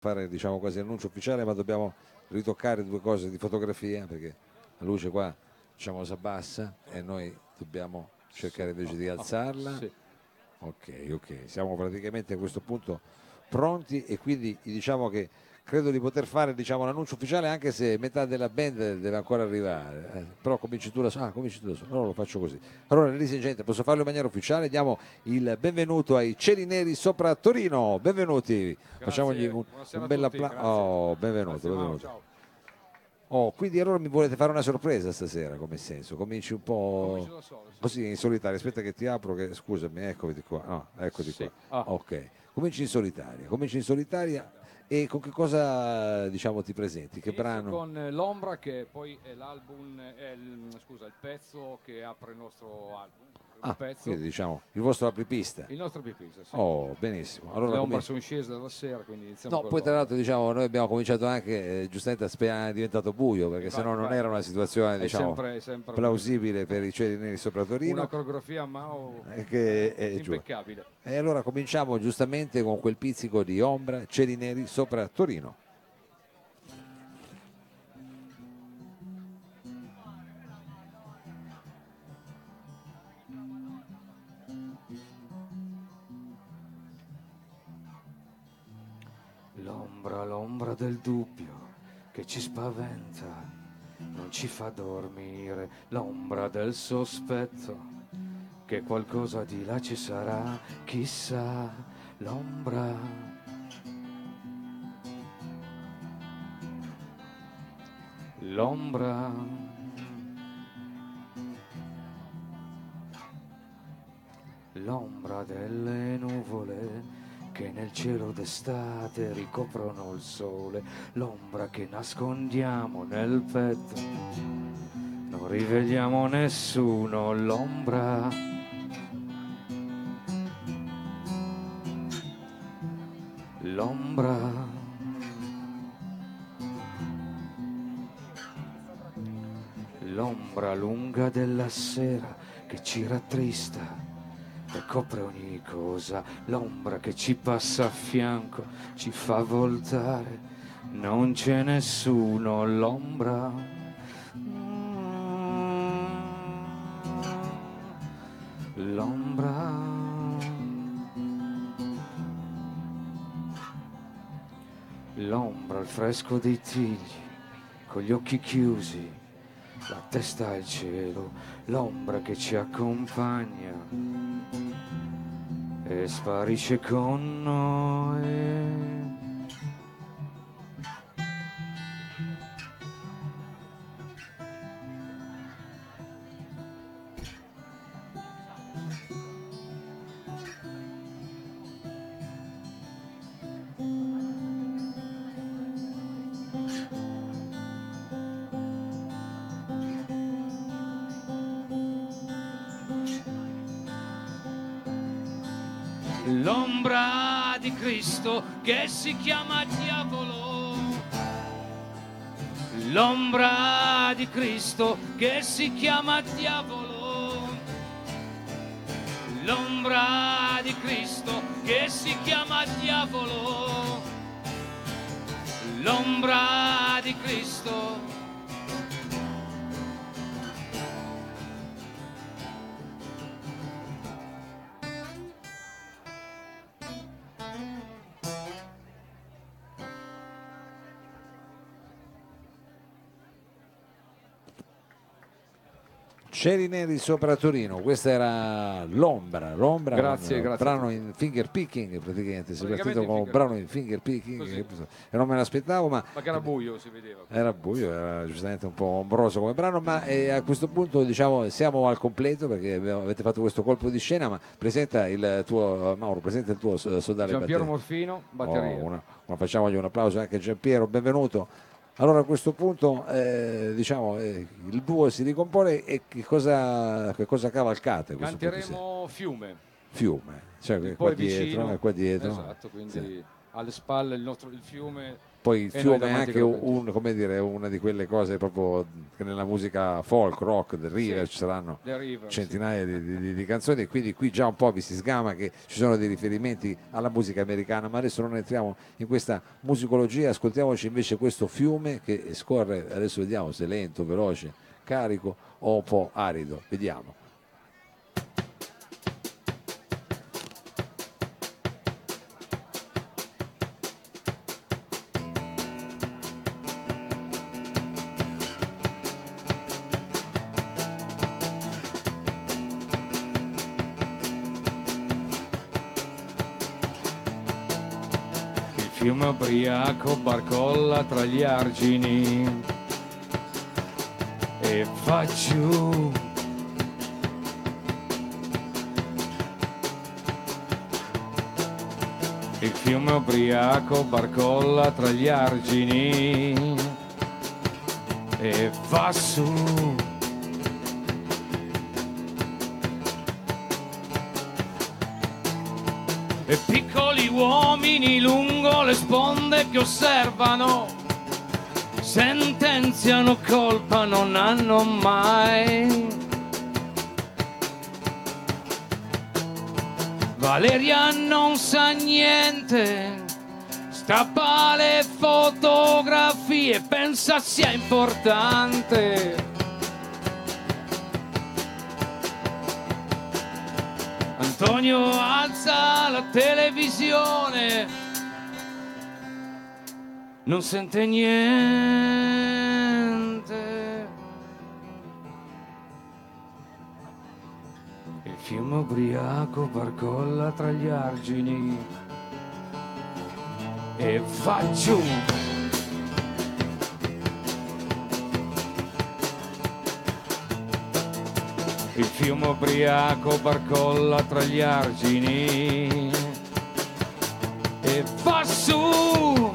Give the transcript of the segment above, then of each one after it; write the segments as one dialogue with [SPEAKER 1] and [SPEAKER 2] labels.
[SPEAKER 1] fare diciamo quasi l'annuncio ufficiale ma dobbiamo ritoccare due cose di fotografia perché la luce qua diciamo si abbassa e noi dobbiamo cercare invece di alzarla
[SPEAKER 2] Sì.
[SPEAKER 1] ok ok siamo praticamente a questo punto pronti e quindi diciamo che credo di poter fare diciamo, l'annuncio ufficiale anche se metà della band deve ancora arrivare. Eh, però cominci tu da solo ah, cominci tu da solo allora lo faccio così. Allora ladies and gentlemen posso farlo in maniera ufficiale? Diamo il benvenuto ai Cieli Neri sopra Torino. Benvenuti. Facciamogli un,
[SPEAKER 2] buonasera
[SPEAKER 1] un bel applauso
[SPEAKER 2] grazie.
[SPEAKER 1] oh benvenuto
[SPEAKER 2] Grazie,
[SPEAKER 1] benvenuto.
[SPEAKER 2] ciao.
[SPEAKER 1] Oh, quindi allora mi volete fare una sorpresa stasera, come senso? Cominci un po' così in solitaria. Aspetta che ti apro, che scusami, eccoti qua. No, eccoti
[SPEAKER 2] Sì.
[SPEAKER 1] qua.
[SPEAKER 2] Ah.
[SPEAKER 1] Ok, cominci in solitaria. Cominci in solitaria e con che cosa diciamo ti presenti? Che brano?
[SPEAKER 2] con eh, L'Ombra che poi è l'album, è il, scusa, il pezzo che apre il nostro album. Il
[SPEAKER 1] Ah,
[SPEAKER 2] pezzo,
[SPEAKER 1] quindi diciamo il vostro apripista.
[SPEAKER 2] il nostro pipisa, sì.
[SPEAKER 1] Oh, benissimo. Allora,
[SPEAKER 2] Ombra
[SPEAKER 1] comin-
[SPEAKER 2] sono scese dalla sera, quindi iniziamo
[SPEAKER 1] No, poi tra
[SPEAKER 2] l'Ombra.
[SPEAKER 1] l'altro diciamo noi abbiamo cominciato anche eh, giustamente appena è diventato buio perché
[SPEAKER 2] Infatti,
[SPEAKER 1] sennò non
[SPEAKER 2] infatti.
[SPEAKER 1] era una situazione
[SPEAKER 2] È
[SPEAKER 1] diciamo
[SPEAKER 2] sempre- è sempre
[SPEAKER 1] plausibile per i cieli neri sopra
[SPEAKER 2] Una
[SPEAKER 1] Torino
[SPEAKER 2] coreografia a Mao
[SPEAKER 1] eh, che è giù.
[SPEAKER 2] impeccabile.
[SPEAKER 1] E allora cominciamo giustamente con quel pizzico di ombra, cieli neri sopra Torino.
[SPEAKER 2] L'ombra, del dubbio che ci spaventa, non ci fa dormire, l'ombra del sospetto che qualcosa di là ci sarà, chissà, l'ombra. L'ombra. L'ombra delle nuvole che nel cielo d'estate ricoprono il sole, l'ombra che nascondiamo nel petto. Non rivediamo nessuno, l'ombra. L'ombra. L'ombra lunga della sera che ci rattrista e copre ogni cosa, l'ombra che ci passa a fianco, ci fa voltare, non c'è nessuno, l'ombra. L'ombra. L'ombra, il fresco dei tigli, con gli occhi chiusi, la testa al cielo, l'ombra che ci accompagna e sparisce con noi. L'ombra di Cristo che si chiama diavolo. L'ombra di Cristo che si chiama diavolo. L'ombra di Cristo che si chiama diavolo. L'ombra di Cristo.
[SPEAKER 1] Cieli neri sopra Torino, questa era l'ombra, l'ombra
[SPEAKER 2] Grazie,
[SPEAKER 1] un
[SPEAKER 2] grazie.
[SPEAKER 1] brano in finger picking praticamente, si è partito con un brano in finger picking
[SPEAKER 2] Così.
[SPEAKER 1] e non me l'aspettavo ma
[SPEAKER 2] Ma che era buio si vedeva.
[SPEAKER 1] Era buio, era giustamente un po' ombroso come brano, ma eh, a questo punto diciamo siamo al completo perché avete fatto questo colpo di scena, ma presenta il tuo Mauro, presenta il tuo so- soldare
[SPEAKER 2] Giampiero
[SPEAKER 1] batteria.
[SPEAKER 2] Morfino, batteria.
[SPEAKER 1] Oh, una- una- facciamogli un applauso anche a Giampiero, benvenuto. Allora a questo punto eh, diciamo eh, il duo si ricompone e che cosa, che cosa cavalcate?
[SPEAKER 2] Canteremo Fiume.
[SPEAKER 1] Fiume, cioè qua dietro, eh, qua dietro.
[SPEAKER 2] Esatto, quindi
[SPEAKER 1] Sì.
[SPEAKER 2] Alle spalle il, nostro, il fiume
[SPEAKER 1] poi il fiume è anche un, dire, una di quelle cose proprio che nella musica folk, rock, del river ci saranno
[SPEAKER 2] River, sì.
[SPEAKER 1] centinaia di, di- di canzoni e quindi qui già un po' vi si sgama che ci sono dei riferimenti alla musica americana ma adesso non entriamo in questa musicologia ascoltiamoci invece questo fiume che scorre adesso vediamo se lento, veloce, carico o un po' arido vediamo
[SPEAKER 2] fiume ubriaco barcolla tra gli argini e fa giù. Il fiume ubriaco barcolla tra gli argini e va su. e piccoli uomini lungo le sponde che osservano, sentenziano colpa, non hanno mai. Valeria non sa niente, strappa le fotografie, pensa sia importante. Antonio alza la televisione, non sente niente. Il fiume ubriaco barcolla tra gli argini e va giù. Il fiume ubriaco barcolla tra gli argini e va su.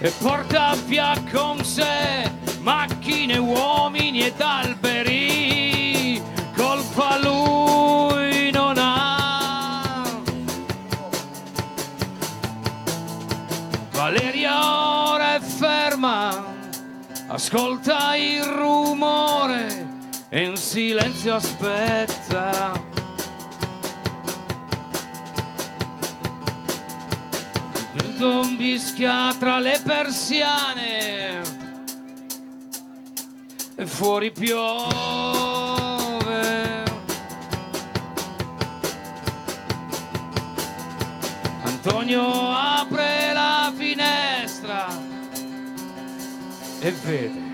[SPEAKER 2] E porta via con sé macchine, uomini ed alberi. Ascolta il rumore e in silenzio aspetta. Vento mischia tra le persiane e fuori piove. Antonio apre e vede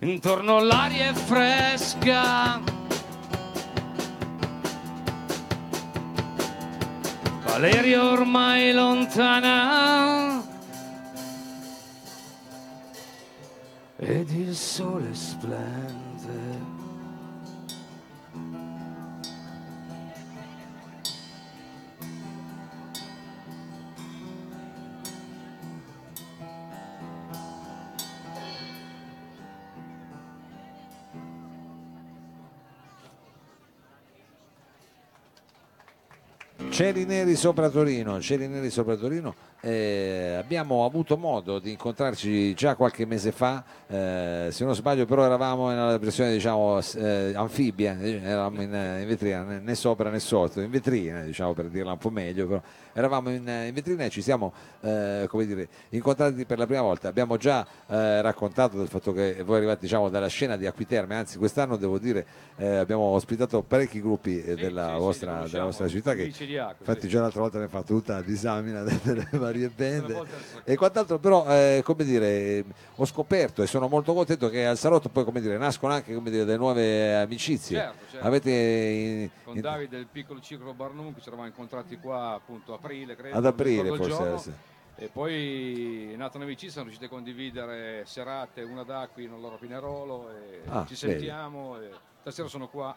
[SPEAKER 2] intorno l'aria è fresca. Valeria ormai lontana ed il sole splende.
[SPEAKER 1] Cieli neri sopra Torino, cieli neri sopra Torino. Eh, abbiamo avuto modo di incontrarci già qualche mese fa, eh, se non sbaglio però eravamo nella versione diciamo eh, anfibia, eh, eravamo in, in, vetrina, né sopra né sotto, in vetrina diciamo per dirla un po' meglio, però eravamo in, in vetrina e ci siamo eh, come dire, incontrati per la prima volta. Abbiamo già eh, raccontato del fatto che voi arrivate diciamo, dalla scena di Acquiterme, anzi quest'anno devo dire abbiamo ospitato parecchi gruppi della, sì, vostra, sì, della vostra città che infatti già l'altra volta abbiamo fatto tutta la disamina delle varie band e quant'altro però eh, come dire ho scoperto e sono molto contento che al Salotto poi come dire nascono anche come dire, delle nuove amicizie.
[SPEAKER 3] Certo, certo.
[SPEAKER 1] avete in,
[SPEAKER 3] con Davide del piccolo ciclo Barnum che ci eravamo incontrati qua appunto aprile credo
[SPEAKER 1] ad aprile forse
[SPEAKER 3] e poi è nata un'amicizia siamo riusciti a condividere serate una da qui in loro Pinerolo e ah, ci sentiamo stasera sono qua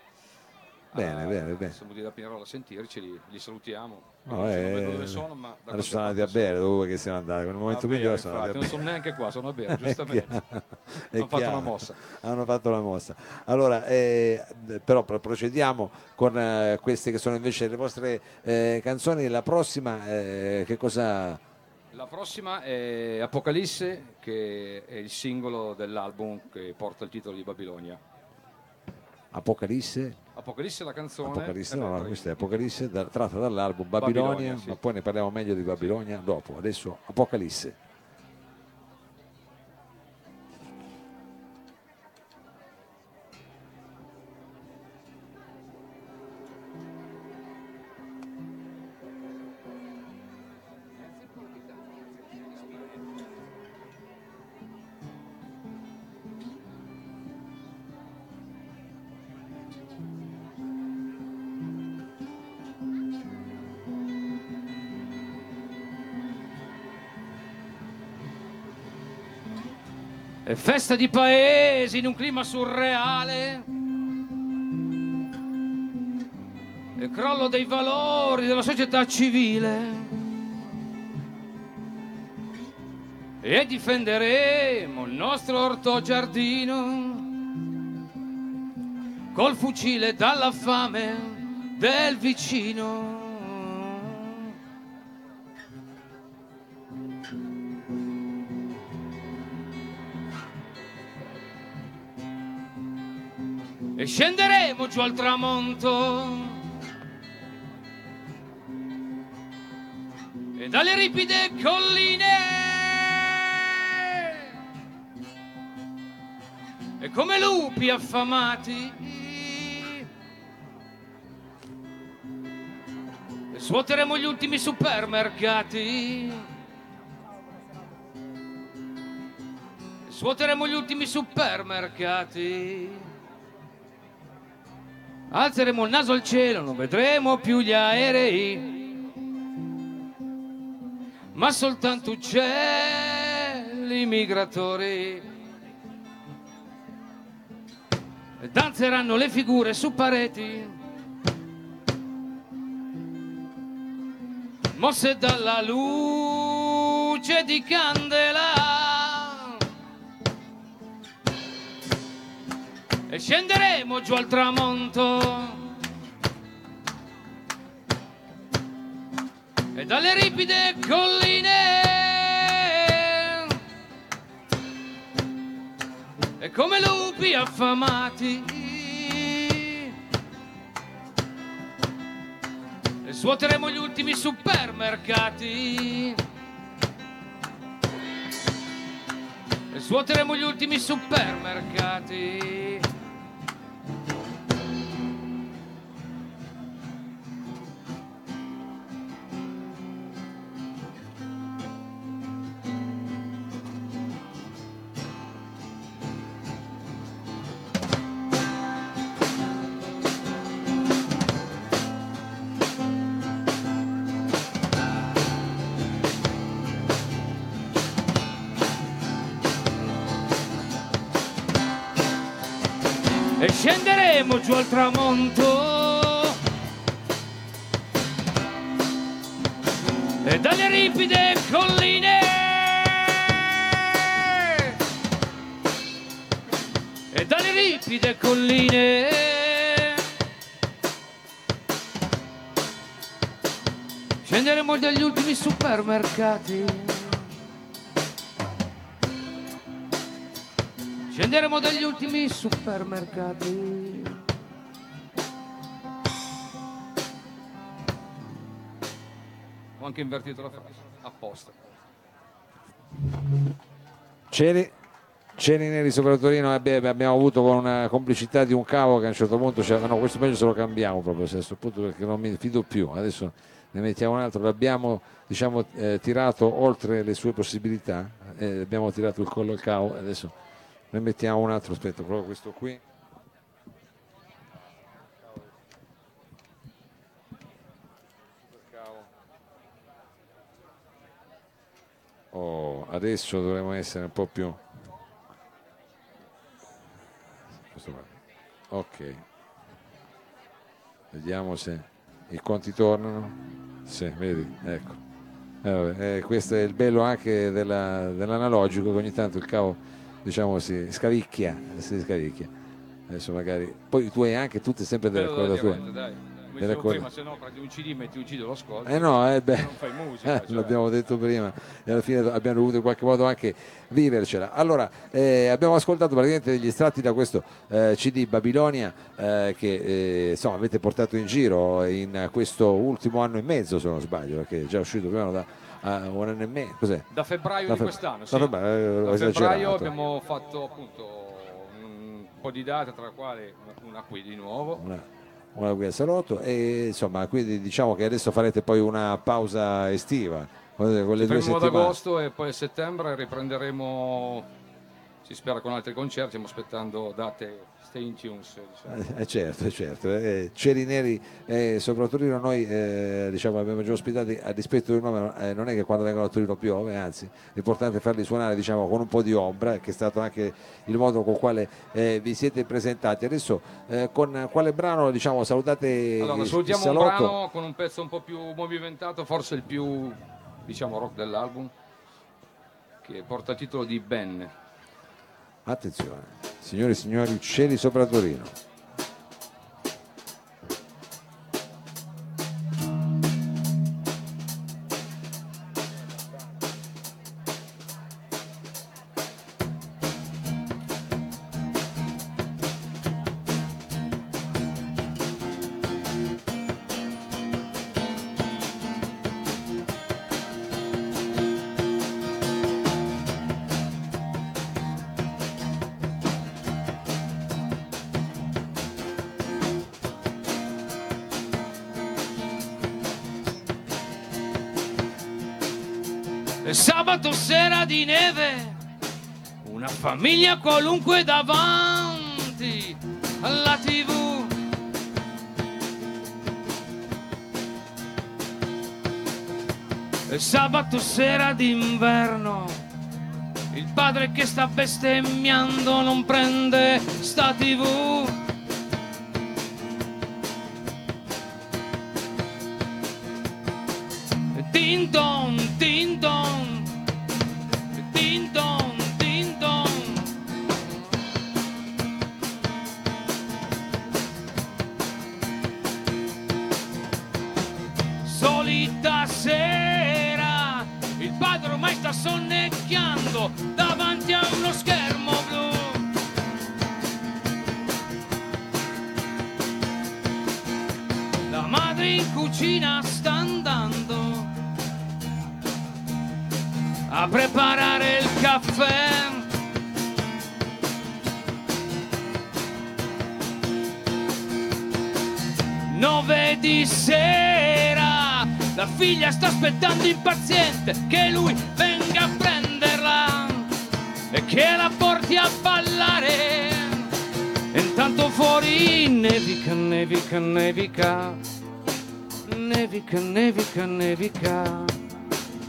[SPEAKER 1] Bene,
[SPEAKER 3] ah,
[SPEAKER 1] bene, bene.
[SPEAKER 3] Siamo di da Pinerola a sentirci, li, li salutiamo.
[SPEAKER 1] No, eh, dove sono, ma adesso sono andati a bere, dove che siano andati? Nel momento ah, migliore sono andati a.
[SPEAKER 3] Non sono neanche qua, sono a bere, giustamente. Hanno fatto una mossa.
[SPEAKER 1] Hanno fatto la mossa. Allora, eh, però procediamo con eh, queste che sono invece le vostre eh, canzoni. La prossima, eh, che cosa...
[SPEAKER 3] La prossima è Apocalisse, che è il singolo dell'album che porta il titolo di Babilonia.
[SPEAKER 1] Apocalisse
[SPEAKER 3] Apocalisse la canzone
[SPEAKER 1] Apocalisse, no, questa è Apocalisse da, tratta dall'album Babilonia, Babilonia sì. ma poi ne parliamo meglio di Babilonia dopo adesso Apocalisse
[SPEAKER 2] E festa di paesi in un clima surreale. E crollo dei valori della società civile. E difenderemo il nostro orto giardino col fucile dalla fame del vicino. E scenderemo giù al tramonto. E dalle ripide colline e come lupi affamati e svuoteremo gli ultimi supermercati. E svuoteremo gli ultimi supermercati. Alzeremo il naso al cielo, non vedremo più gli aerei, ma soltanto uccelli migratori. Danzeranno le figure su pareti, mosse dalla luce di candela. E scenderemo giù al tramonto. E dalle ripide colline. E come lupi affamati. E svuoteremo gli ultimi supermercati. E svuoteremo gli ultimi supermercati giù al tramonto e dalle ripide colline e dalle ripide colline Scenderemo dagli ultimi supermercati. Scenderemo dagli ultimi supermercati.
[SPEAKER 3] Anche invertito la frase, apposta.
[SPEAKER 1] Ceri, Ceri Neri sopra Torino abbiamo avuto con una complicità di un cavo che a un certo punto cioè, no questo meglio se lo cambiamo proprio a questo punto perché non mi fido più. Adesso ne mettiamo un altro. L'abbiamo diciamo eh, tirato oltre le sue possibilità eh, abbiamo tirato il collo al cavo adesso ne mettiamo un altro. Aspetta proprio questo qui oh, adesso dovremmo essere un po' più ok. Vediamo se i conti tornano. Sì, vedi, ecco. Eh, eh, questo è il bello anche della, dell'analogico che ogni tanto il cavo diciamo si scavicchia si scavicchia adesso magari poi tu hai anche tutte sempre delle cose tue
[SPEAKER 3] come dicevo prima, se no prendi un CD, metti un CD lo ascolti.
[SPEAKER 1] Eh no, eh beh,
[SPEAKER 3] non fai musica.
[SPEAKER 1] Eh, cioè. L'abbiamo detto prima e alla fine abbiamo dovuto in qualche modo anche vivercela. Allora, eh, abbiamo ascoltato praticamente degli estratti da questo eh, CD Babilonia eh, che eh, insomma avete portato in giro in questo ultimo anno e mezzo, se non sbaglio, perché è già uscito prima da uh, un anno e mezzo. Cos'è?
[SPEAKER 3] Da febbraio
[SPEAKER 1] da
[SPEAKER 3] di quest'anno, sì.
[SPEAKER 1] Da febbraio,
[SPEAKER 3] da febbraio abbiamo fatto appunto un po' di date, tra le quali una qui di nuovo.
[SPEAKER 1] Una una qui a Salotto e insomma quindi diciamo che adesso farete poi una pausa estiva
[SPEAKER 3] con le due settimane. ad agosto e poi a settembre riprenderemo si spera con altri concerti stiamo aspettando date stay in tunes
[SPEAKER 1] diciamo. eh, certo certo. Eh, Cieli Neri e eh, sopra Torino noi eh, diciamo abbiamo già ospitati a dispetto del nome eh, non è che quando vengono a Torino piove anzi l'importante è farli suonare diciamo con un po' di ombra che è stato anche il modo con quale eh, vi siete presentati. Adesso con quale brano diciamo salutate
[SPEAKER 3] allora salutiamo un brano con un pezzo un po' più movimentato forse il più diciamo rock dell'album che porta il titolo di Ben
[SPEAKER 1] Attenzione, signore e signori, uccelli sopra Torino.
[SPEAKER 2] Sabato sera di neve, una famiglia qualunque davanti alla tv. Sabato sera d'inverno, il padre che sta bestemmiando non prende sta tv. Cucina sta andando a preparare il caffè. Nove di sera, la figlia sta aspettando impaziente che lui venga a prenderla e che la porti a ballare. E intanto fuori nevica, nevica, nevica, nevica, nevica, nevica.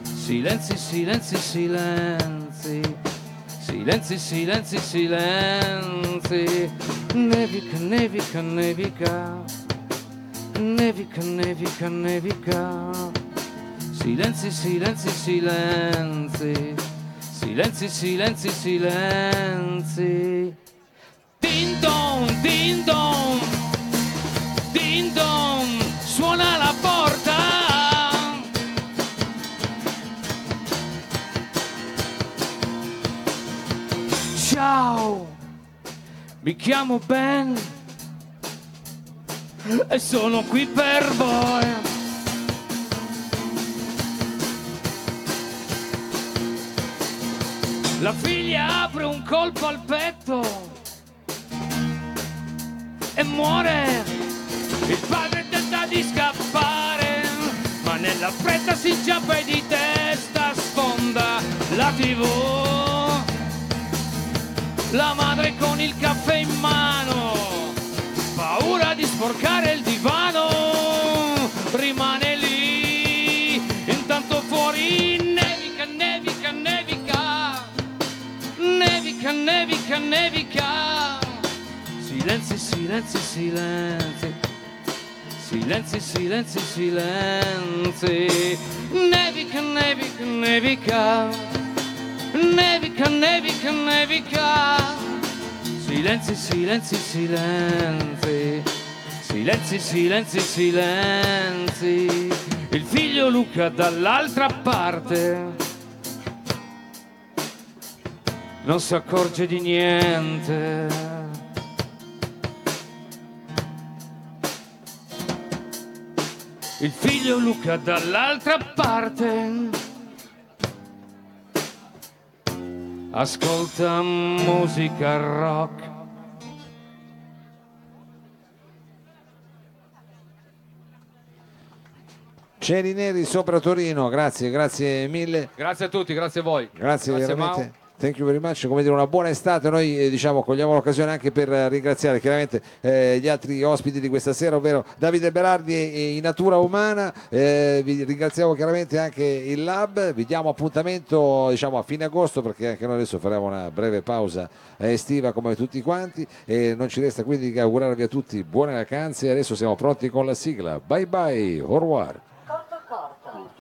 [SPEAKER 2] Silenzi, silenzi, silenzi, silenzi, silenzi, silenzi. Nevica, nevica, nevica, nevica, nevica, nevica. Silenzi, silenzi, silenzi, silenzi, silenzi, silenzi. Din don, din don, mi chiamo Ben e sono qui per voi. La figlia apre un colpo al petto e muore. Il padre tenta di scappare, ma nella fretta si inciampa e di testa sfonda la tv la madre con il caffè in mano, paura di sporcare il divano, rimane lì, intanto fuori nevica, nevica, nevica, nevica, nevica, nevica, silenzi, silenzi, silenzi. Silenzi, silenzi, silenzi, nevica, nevica, nevica nevica, nevica, nevica. Silenzi, silenzi, silenzi. Silenzi, silenzi, silenzi. Il figlio Luca dall'altra parte non si accorge di niente. Il figlio Luca dall'altra parte ascolta musica rock.
[SPEAKER 1] Cieli neri sopra Torino, grazie, grazie mille.
[SPEAKER 3] Grazie a tutti, grazie a voi.
[SPEAKER 1] Grazie, grazie veramente. Thank you very much, come dire una buona estate, noi eh, diciamo, cogliamo l'occasione anche per ringraziare chiaramente eh, gli altri ospiti di questa sera, ovvero Davide Berardi e, in Natura Umana, eh, vi ringraziamo chiaramente anche il Lab, vi diamo appuntamento diciamo, a fine agosto perché anche noi adesso faremo una breve pausa estiva come tutti quanti. E non ci resta quindi che augurarvi a tutti buone vacanze, adesso siamo pronti con la sigla, bye bye, au revoir.